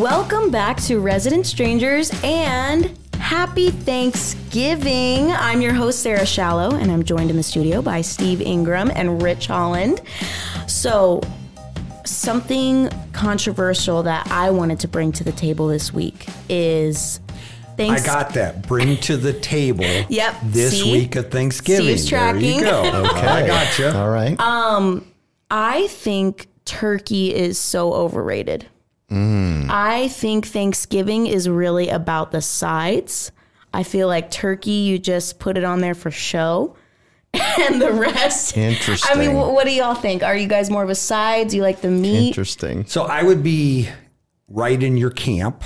Welcome back to Resident Strangers and happy Thanksgiving. I'm your host, Sarah Shallow, and I'm joined in the studio by Steve Ingram and Rich Holland. So, something controversial that I wanted to bring to the table this week is Thanks. I got that. Bring to the table. Yep. This See? week of Thanksgiving. Steve's There you go. Okay. I gotcha. All right. Um, I think turkey is so overrated. I think Thanksgiving is really about the sides. I feel like turkey, you just put it on there for show. And the rest. Interesting. I mean, Interesting. wh- what do y'all think? Are you guys more of a side? Do you like the meat? Interesting. So I would be right in your camp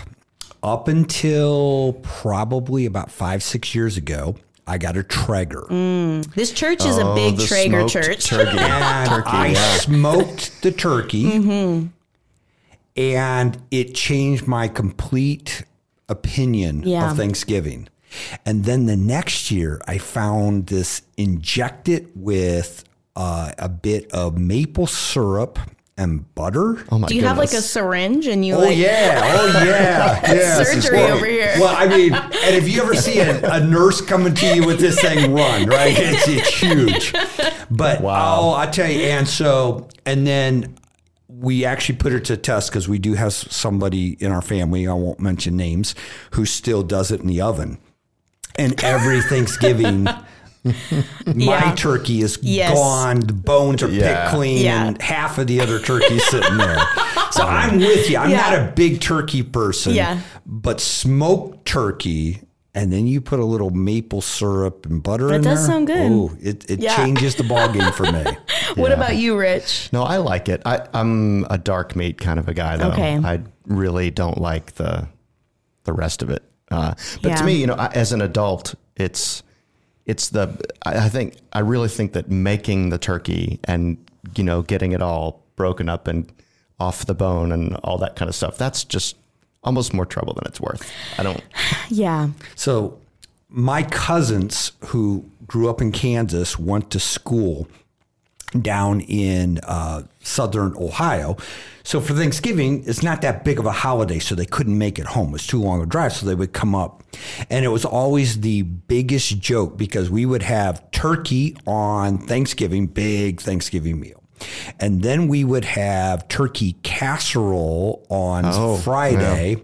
up until probably about five, six years ago. I got a Traeger. This church is a big Oh, Traeger church. Turkey. and turkey. I yeah. smoked the turkey, Mm-hmm. And it changed my complete opinion Yeah. of Thanksgiving. And then the next year, I found this injected with uh, a bit of maple syrup and butter. Oh my Do you have like a syringe and you Oh like yeah! Oh yeah! yeah. Surgery Well- over here. Well, I mean, and if you ever see a, a nurse coming to you with this thing, run right. It's, it's huge. But Wow. oh, I tell you, and so and then we actually put it to test because we do have somebody in our family. I won't mention names who still does it in the oven, and every Thanksgiving. My Yeah. turkey is Yes. gone. The bones are Yeah. picked clean, Yeah. and half of the other turkey's sitting there. So I'm with you. I'm Yeah. not a big turkey person. Yeah. But smoked turkey, and then you put a little maple syrup and butter That in does sound good. Oh, it, it Yeah. changes the ball game for me. What about you, Rich? No, I like it. I, I'm a dark meat kind of a guy, though. Okay. I really don't like the the rest of it. Uh, but Yeah. to me, you know, I, as an adult, it's it's the. I, I think I really think that making the turkey and you know getting it all broken up and off the bone and all that kind of stuff. That's just almost more trouble than it's worth. I don't. Yeah. So my cousins who grew up in Kansas went to school down in uh, southern Ohio. So for Thanksgiving, it's not that big of a holiday, so they couldn't make it home. It's too long a drive, so they would come up. And it was always the biggest joke because we would have turkey on Thanksgiving, big Thanksgiving meal. And then we would have turkey casserole on Oh, Friday.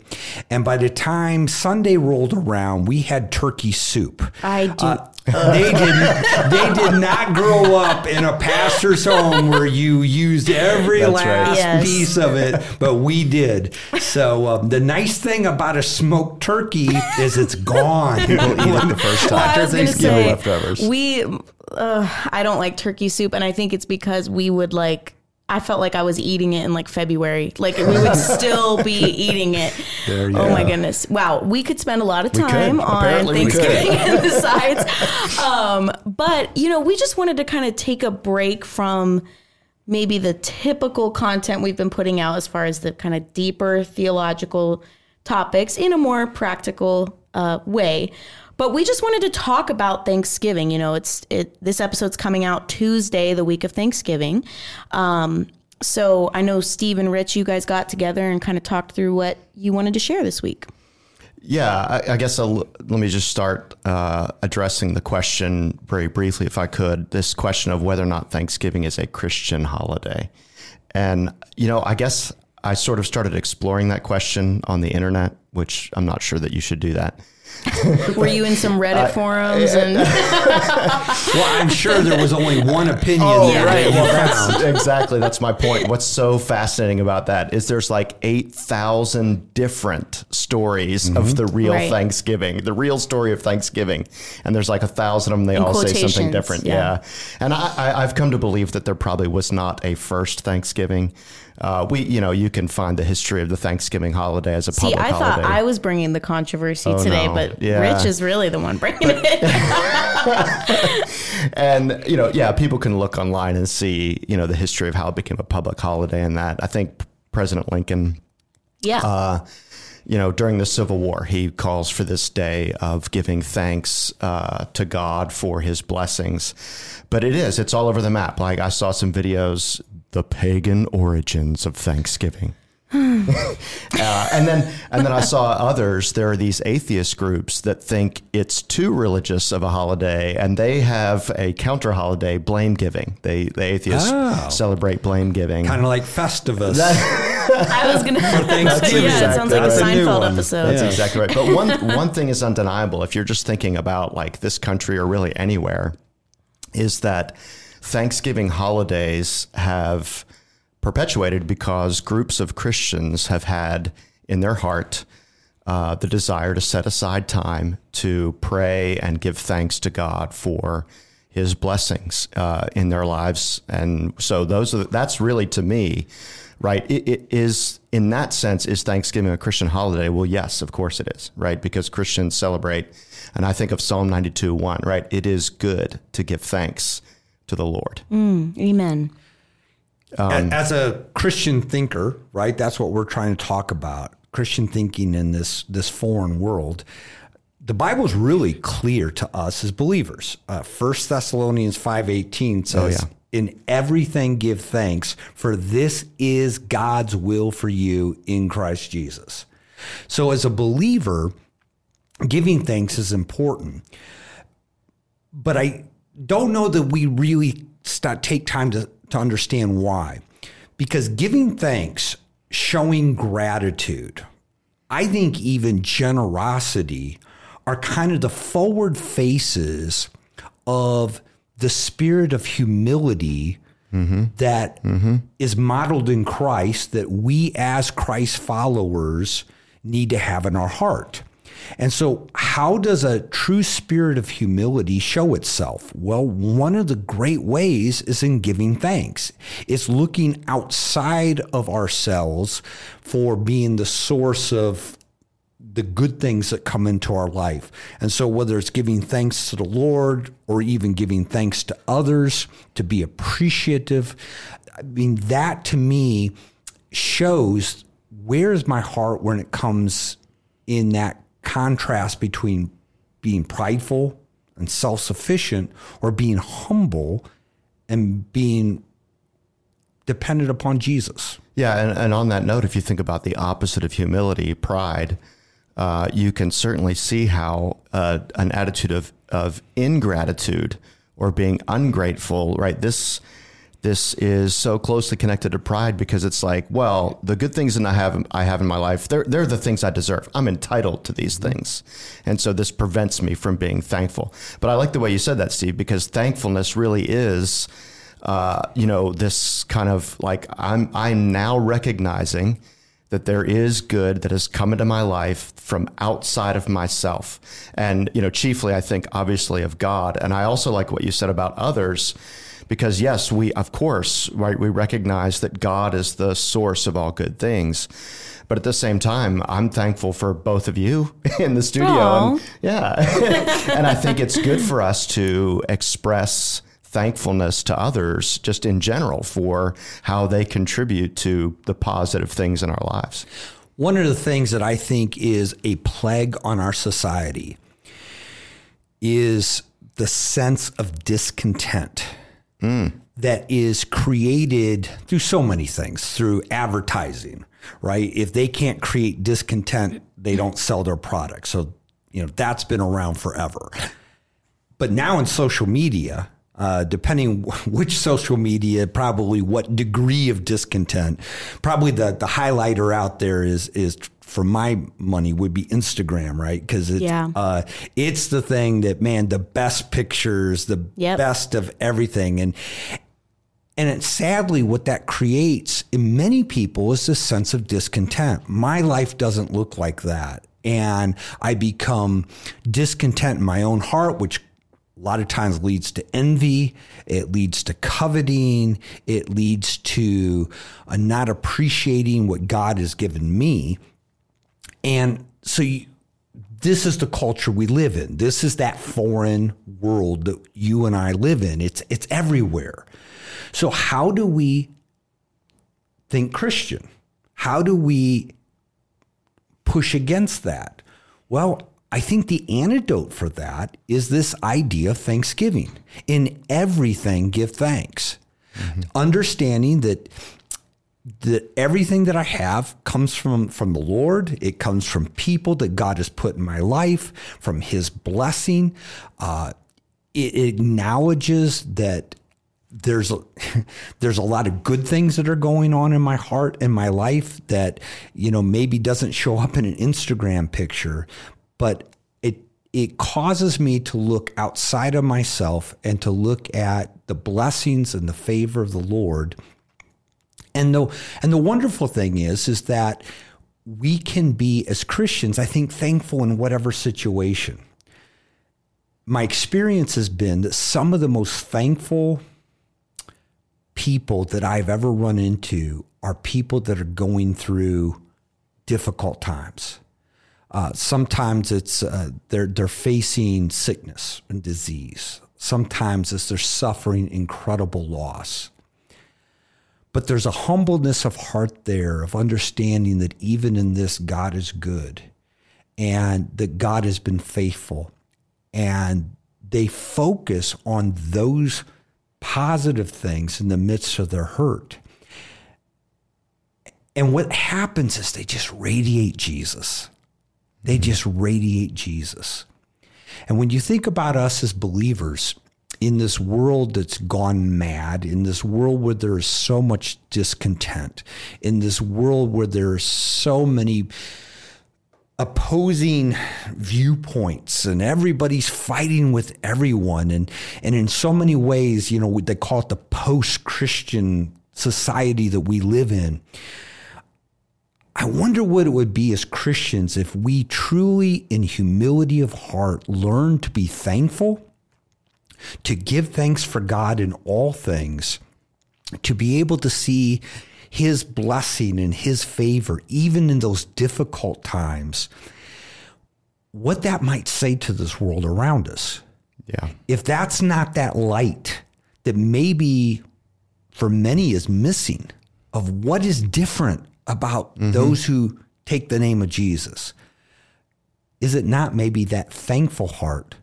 And by the time Sunday rolled around, we had turkey soup. I do. Uh, they did. They did not grow up in a pastor's home where you used every That's right. last Yes. piece of it, but we did. So um, the nice thing about a smoked turkey is it's gone. People eat it the first time. Well, I was gonna Thanksgiving say, leftovers. We, uh, I don't like turkey soup, and I think it's because we would like. I felt like I was eating it in like February. Like we would still be eating it. There you oh my goodness! Wow, we could spend a lot of time on Apparently. Thanksgiving and the sides. Um, but you know, we just wanted to kind of take a break from maybe the typical content we've been putting out as far as the kind of deeper theological topics in a more practical uh, way. But we just wanted to talk about Thanksgiving. You know, it's it. This episode's coming out Tuesday, the week of Thanksgiving. Um, so I know Steve and Rich, you guys got together and kind of talked through what you wanted to share this week. Yeah, I, I guess I'll, let me just start uh, addressing the question very briefly, if I could. This question of whether or not Thanksgiving is a Christian holiday. And, you know, I guess I sort of started exploring that question on the internet, which I'm not sure that you should do that. Were you in some Reddit uh, forums and Well, I'm sure there was only one opinion Oh, there right. Well, that's exactly that's my point. What's so fascinating about that is there's like eight thousand different stories of mm-hmm. the real Right. Thanksgiving, the real story of Thanksgiving, and there's like a thousand of them. They In all say something different. yeah. Yeah, and I, I, I've come to believe that there probably was not a first Thanksgiving. Uh, we, you know, you can find the history of the Thanksgiving holiday as a public. See, public I thought holiday. I was bringing the controversy Oh, today, no. but Yeah. Rich is really the one bringing it. and you know, yeah, people can look online and see, you know, the history of how it became a public holiday and that. I think President Lincoln yeah. uh, you know, during the Civil War, he calls for this day of giving thanks uh, to God for his blessings. But it is, it's all over the map. Like I saw some videos, the pagan origins of Thanksgiving. uh, and then and then I saw others. There are these atheist groups that think it's too religious of a holiday, and they have a counter holiday, blame giving. They the atheists Oh. celebrate blame giving. Kind of like Festivus. I was gonna. Thanksgiving. yeah, it sounds like a That's a Seinfeld one. episode. That's Yeah. exactly right. But one one thing is undeniable. If you're just thinking about like this country or really anywhere, is that Thanksgiving holidays have perpetuated because groups of Christians have had in their heart uh, the desire to set aside time to pray and give thanks to God for His blessings uh, in their lives, and so those are that's really to me, right? It, it is in that sense is Thanksgiving a Christian holiday? Well, yes, of course it is, right? Because Christians celebrate, and I think of Psalm ninety two one, right? It is good to give thanks to the Lord. Amen. A- As a Christian thinker, right? That's what we're trying to talk about. Christian thinking in this this foreign world. The Bible is really clear to us as believers. Uh, 1 Thessalonians 5:18 says, yeah. "In everything give thanks, for this is God's will for you in Christ Jesus." So as a believer, giving thanks is important. But I don't know that we really start, take time to, to understand why. Because giving thanks, showing gratitude, I think even generosity are kind of the forward faces of the spirit of humility mm-hmm. that mm-hmm. is modeled in Christ that we as Christ followers need to have in our heart. And so, how does a true spirit of humility show itself? Well, one of the great ways is in giving thanks. It's looking outside of ourselves for being the source of the good things that come into our life. And so, whether it's giving thanks to the Lord or even giving thanks to others, to be appreciative, I mean, that to me shows where is my heart when it comes in that contrast between being prideful and self sufficient or being humble and being dependent upon Jesus. Yeah, and, and on that note, if you think about the opposite of humility, pride, uh, you can certainly see how uh, an attitude of of ingratitude or being ungrateful, right? This this is so closely connected to pride because it's like, well, the good things that I have I have in my life, they're they're the things I deserve. I'm entitled to these things, and so this prevents me from being thankful. But I like the way you said that, Steve, because thankfulness really is uh, you know, this kind of like I'm I'm now recognizing that there is good that has come into my life from outside of myself. And, you know, chiefly I think obviously of God. And I also like what you said about others. Because yes, we of course, right, we recognize that God is the source of all good things. But at the same time, I'm thankful for both of you in the studio. And, yeah. and I think it's good for us to express thankfulness to others just in general for how they contribute to the positive things in our lives. One of the things that I think is a plague on our society is the sense of discontent that is created through so many things, through advertising, right? If they can't create discontent, they don't sell their product. So, you know, that's been around forever. But now in social media, uh, depending which social media, probably what degree of discontent, probably the the highlighter out there is is for my money would be Instagram, right? Because it's Yeah. uh, it's the thing that man, the best pictures, the Yep. best of everything, and and it, sadly, what that creates in many people is this sense of discontent. My life doesn't look like that. And I become discontent in my own heart, which a lot of times leads to envy. It leads to coveting. It leads to uh, not appreciating what God has given me. And so you, this is the culture we live in. This is that foreign world that you and I live in. It's it's everywhere. So how do we think Christian? How do we push against that? Well, I think the antidote for that is this idea of thanksgiving. In everything, give thanks. Mm-hmm. Understanding that that everything that I have comes from from the Lord. It comes from people that God has put in my life, from His blessing. Uh, it acknowledges that there's a, there's a lot of good things that are going on in my heart and my life that you know maybe doesn't show up in an Instagram picture, but it it causes me to look outside of myself and to look at the blessings and the favor of the Lord. And the and the wonderful thing is is that we can be as Christians, I think, thankful in whatever situation. My experience has been that some of the most thankful people that I've ever run into are people that are going through difficult times. Uh, sometimes it's uh, they're they're facing sickness and disease. Sometimes it's they're suffering incredible loss. But there's a humbleness of heart there of understanding that even in this, God is good and that God has been faithful. And they focus on those positive things in the midst of their hurt. And what happens is they just radiate Jesus. They mm-hmm. just radiate Jesus. And when you think about us as believers in this world that's gone mad, in this world where there is so much discontent, in this world where there are so many opposing viewpoints and everybody's fighting with everyone and and in so many ways you know they call it the post-christian society that we live in. I wonder what it would be as Christians if we truly, in humility of heart, learn to be thankful, to give thanks for God in all things, to be able to see his blessing and his favor, even in those difficult times, what that might say to this world around us. Yeah. If that's not that light that maybe for many is missing of what is different about mm-hmm. those who take the name of Jesus, is it not maybe that thankful heart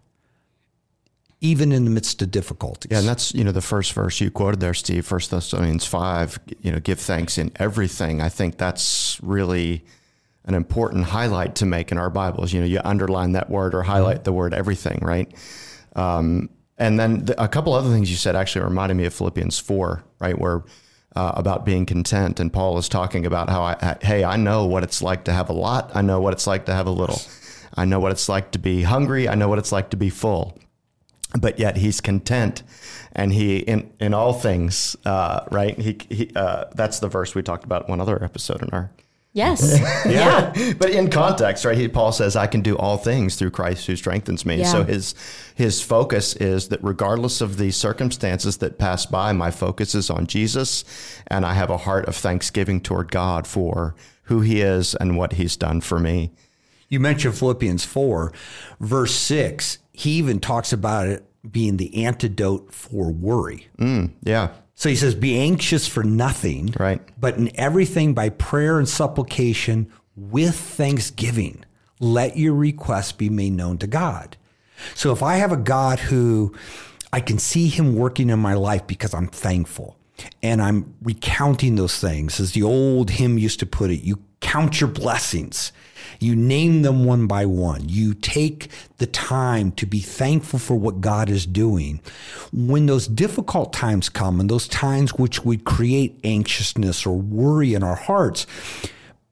even in the midst of difficulties. Yeah, and that's you know the first verse you quoted there, Steve, First Thessalonians five. You know, give thanks in everything. I think that's really an important highlight to make in our Bibles. You know, you underline that word or highlight mm-hmm. the word everything, right? Um, and then the, a couple other things you said actually reminded me of Philippians four, right, where uh, about being content, and Paul is talking about how I, hey, I know what it's like to have a lot. I know what it's like to have a little. I know what it's like to be hungry. I know what it's like to be full but yet he's content and he in in all things uh, right he, he uh, that's the verse we talked about one other episode in our yes yeah. yeah. but in context right he, paul says i can do all things through christ who strengthens me yeah. so his his focus is that regardless of the circumstances that pass by my focus is on jesus and i have a heart of thanksgiving toward god for who he is and what he's done for me you mentioned Philippians 4, verse 6. He even talks about it being the antidote for worry. Mm, yeah. So he says, Be anxious for nothing, right? But in everything by prayer and supplication with thanksgiving, let your requests be made known to God. So if I have a God who I can see him working in my life because I'm thankful and I'm recounting those things, as the old hymn used to put it, you count your blessings you name them one by one. You take the time to be thankful for what God is doing. When those difficult times come and those times which would create anxiousness or worry in our hearts,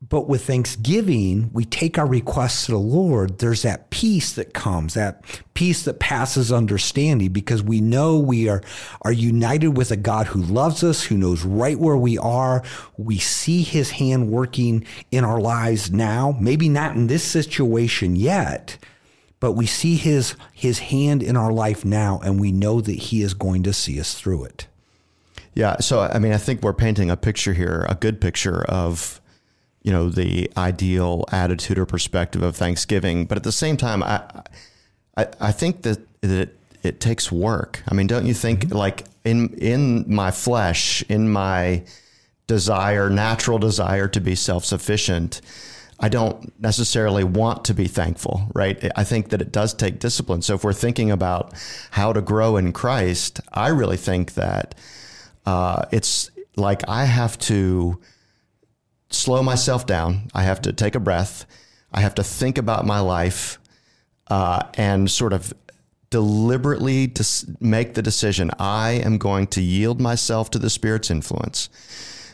but with thanksgiving, we take our requests to the Lord. There's that peace that comes, that peace that passes understanding, because we know we are, are united with a God who loves us, who knows right where we are. We see his hand working in our lives now, maybe not in this situation yet, but we see his, his hand in our life now, and we know that he is going to see us through it. Yeah. So, I mean, I think we're painting a picture here, a good picture of you know the ideal attitude or perspective of Thanksgiving. But at the same time, I I, I think that that it, it, takes work. I mean, don't you think? Mm-hmm. Like in in my flesh, in my desire, natural desire to be self sufficient. I don't necessarily want to be thankful, right? I think that it does take discipline. So if we're thinking about how to grow in Christ, I really think that uh, it's like I have to slow myself down. I have to take a breath. I have to think about my life uh, and sort of deliberately dis- make the decision. I am going to yield myself to the Spirit's influence.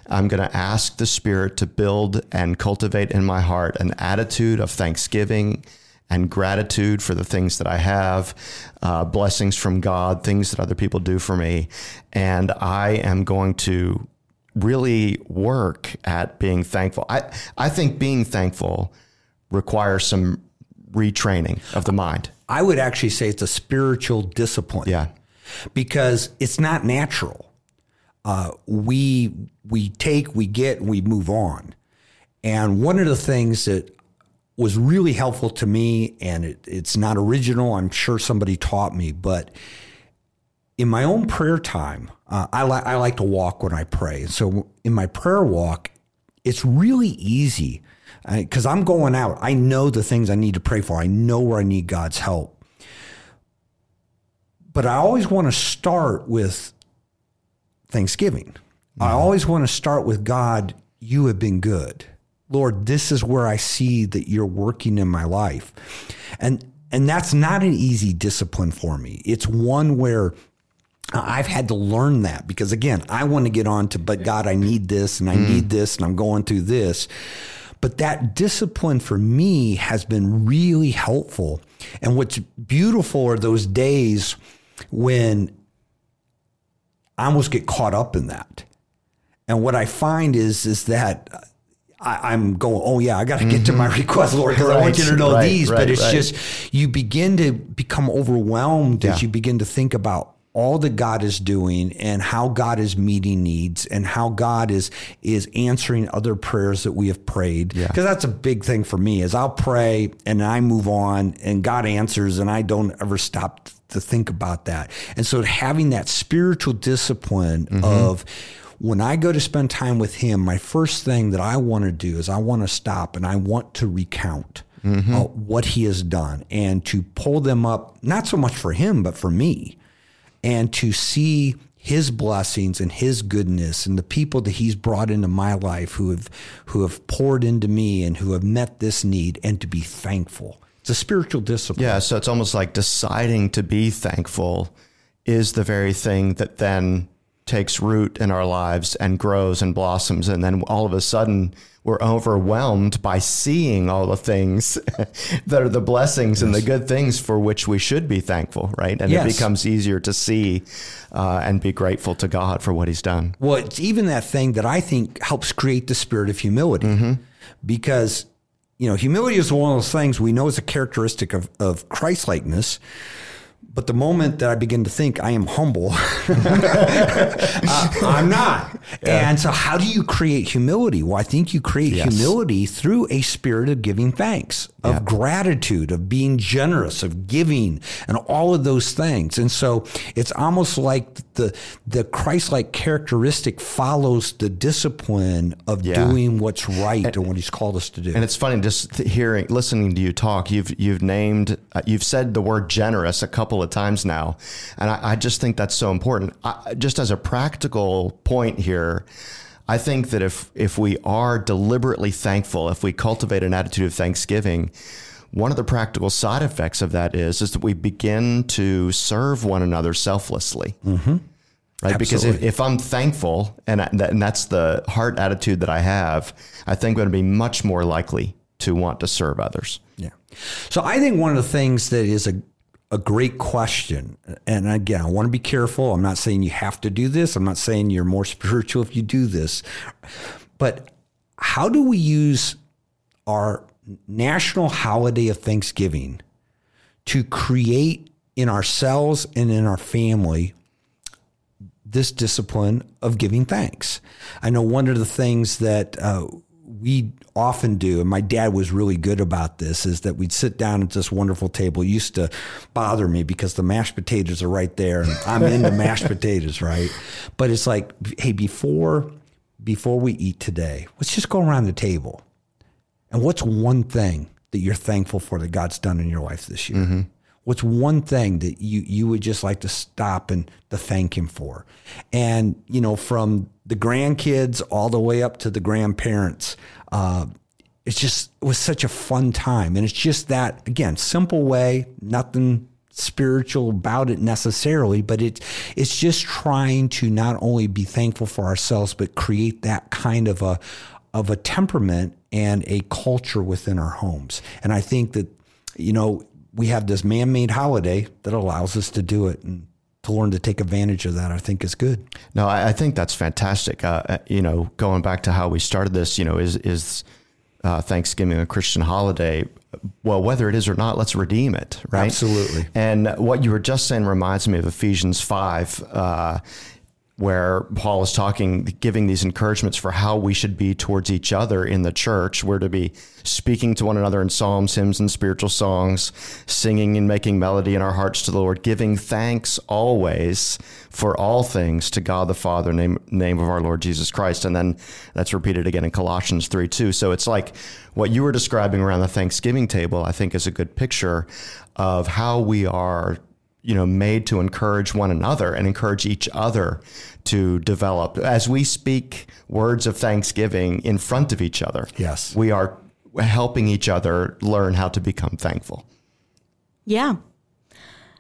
I'm going to ask the Spirit to build and cultivate in my heart an attitude of thanksgiving and gratitude for the things that I have, uh, blessings from God, things that other people do for me. And I am going to really work at being thankful. I, I think being thankful requires some retraining of the mind. I would actually say it's a spiritual discipline. Yeah. Because it's not natural. Uh, we we take, we get, we move on. And one of the things that was really helpful to me, and it, it's not original, I'm sure somebody taught me, but in my own prayer time, uh, I, li- I like to walk when I pray. So in my prayer walk, it's really easy because I'm going out. I know the things I need to pray for. I know where I need God's help. But I always want to start with Thanksgiving. Mm-hmm. I always want to start with God, you have been good. Lord, this is where I see that you're working in my life. And and that's not an easy discipline for me. It's one where I've had to learn that because again, I want to get on to, but God, I need this and I mm. need this and I'm going through this. But that discipline for me has been really helpful. And what's beautiful are those days when I almost get caught up in that. And what I find is is that I, am going, oh yeah, I got to get mm-hmm. to my mm-hmm. request, Lord, because right, I want you to know right, these. Right, but it's just you begin to become overwhelmed yeah. as you begin to think about all that God is doing and how God is meeting needs and how God is is answering other prayers that we have prayed. Because yeah. that's a big thing for me is I'll pray and I move on and God answers and I don't ever stop to think about that. And so having that spiritual discipline mm-hmm. of when I go to spend time with him, my first thing that I want to do is I want to stop and I want to recount mm-hmm. uh, what he has done and to pull them up, not so much for him, but for me and to see his blessings and his goodness and the people that he's brought into my life who have who have poured into me and who have met this need and to be thankful. It's a spiritual discipline. Yeah, so it's almost like deciding to be thankful is the very thing that then takes root in our lives and grows and blossoms and then all of a sudden we're overwhelmed by seeing all the things that are the blessings yes. and the good things for which we should be thankful, right? And yes. it becomes easier to see uh, and be grateful to God for what He's done. Well, it's even that thing that I think helps create the spirit of humility mm-hmm. because, you know, humility is one of those things we know is a characteristic of, of Christ likeness but the moment that I begin to think I am humble, uh, I'm not. Yeah. And so, how do you create humility? Well, I think you create yes. humility through a spirit of giving thanks, of yeah. gratitude, of being generous, of giving, and all of those things. And so, it's almost like the the Christ-like characteristic follows the discipline of yeah. doing what's right and, and, what He's called us to do. And it's funny just hearing, listening to you talk. You've you've named, uh, you've said the word generous a couple couple of times now. And I, I just think that's so important. I, just as a practical point here, I think that if if we are deliberately thankful, if we cultivate an attitude of thanksgiving, one of the practical side effects of that is is that we begin to serve one another selflessly. Mm-hmm. Right, Absolutely. because if, if I'm thankful and, I, and that's the heart attitude that I have, I think I'm going to be much more likely to want to serve others. Yeah. So I think one of the things that is a a great question. And again, I want to be careful. I'm not saying you have to do this. I'm not saying you're more spiritual if you do this. But how do we use our national holiday of Thanksgiving to create in ourselves and in our family this discipline of giving thanks? I know one of the things that uh, we often do, and my dad was really good about this, is that we'd sit down at this wonderful table. It used to bother me because the mashed potatoes are right there, and I'm into mashed potatoes, right? But it's like, hey, before before we eat today, let's just go around the table. And what's one thing that you're thankful for that God's done in your life this year? Mm-hmm. What's one thing that you you would just like to stop and to thank him for? And you know, from the grandkids all the way up to the grandparents, uh, it's just it was such a fun time, and it's just that again, simple way, nothing spiritual about it necessarily, but it, it's just trying to not only be thankful for ourselves, but create that kind of a of a temperament and a culture within our homes. And I think that, you know, we have this man-made holiday that allows us to do it and to learn to take advantage of that, I think is good. No, I, I think that's fantastic. Uh, uh you know, going back to how we started this, you know, is is uh, Thanksgiving a Christian holiday? well, whether it is or not, let's redeem it, right? Absolutely. And what you were just saying reminds me of Ephesians 5. Uh, where Paul is talking, giving these encouragements for how we should be towards each other in the church. We're to be speaking to one another in psalms, hymns, and spiritual songs, singing and making melody in our hearts to the Lord, giving thanks always for all things to God the Father, name name of our Lord Jesus Christ. And then that's repeated again in Colossians 3 2. So it's like what you were describing around the Thanksgiving table, I think is a good picture of how we are you know made to encourage one another and encourage each other to develop. As we speak words of thanksgiving in front of each other. Yes. We are helping each other learn how to become thankful. Yeah.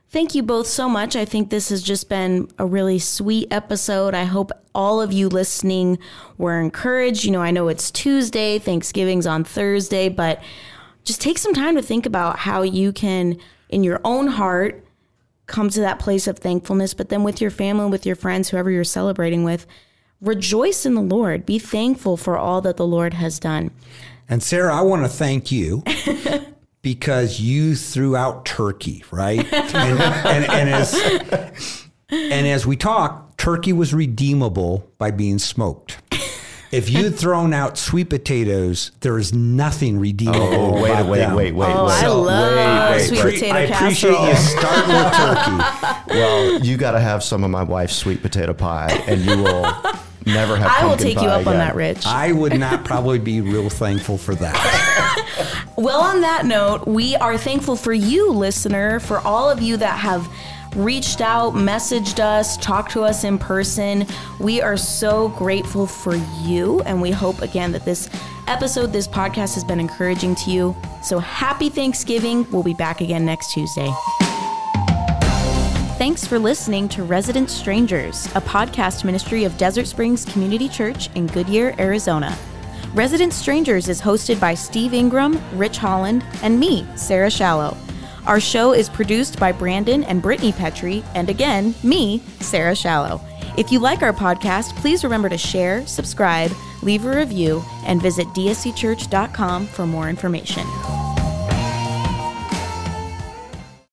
Thank you both so much. I think this has just been a really sweet episode. I hope all of you listening were encouraged. You know i know it's tuesday thanksgiving's on thursday but just take some time to think about how you can in your own heart come to that place of thankfulness, but then with your family, with your friends, whoever you're celebrating with, rejoice in the Lord. Be thankful for all that the Lord has done. And Sarah, I want to thank you. because you threw out turkey, right? And, and, and, as and as we talk, turkey was redeemable by being smoked. If you'd thrown out sweet potatoes, there is nothing redeemable. Oh, wait, about wait, them. wait, wait, Oh, wait. I love wait, wait, sweet wait. potato I appreciate casserole. you starting with turkey. Well, you got to have some of my wife's sweet potato pie, and you will never have. I will pumpkin take you pie up on that, Rich. I would not probably be real thankful for that. Well, on that note, we are thankful for you, listener, for all of you that have reached out, messaged us, talked to us in person. We are so grateful for you, and we hope again that this episode, this podcast has been encouraging to you. So happy Thanksgiving. We'll be back again next Tuesday. Thanks for listening to Resident Strangers, a podcast ministry of Desert Springs Community Church in Goodyear, Arizona. Resident Strangers is hosted by Steve Ingram, Rich Holland, and me, Sarah Shallow. Our show is produced by Brandon and Brittany Petrie, and again, me, Sarah Shallow. If you like our podcast, please remember to share, subscribe, leave a review, and visit dscchurch.com for more information.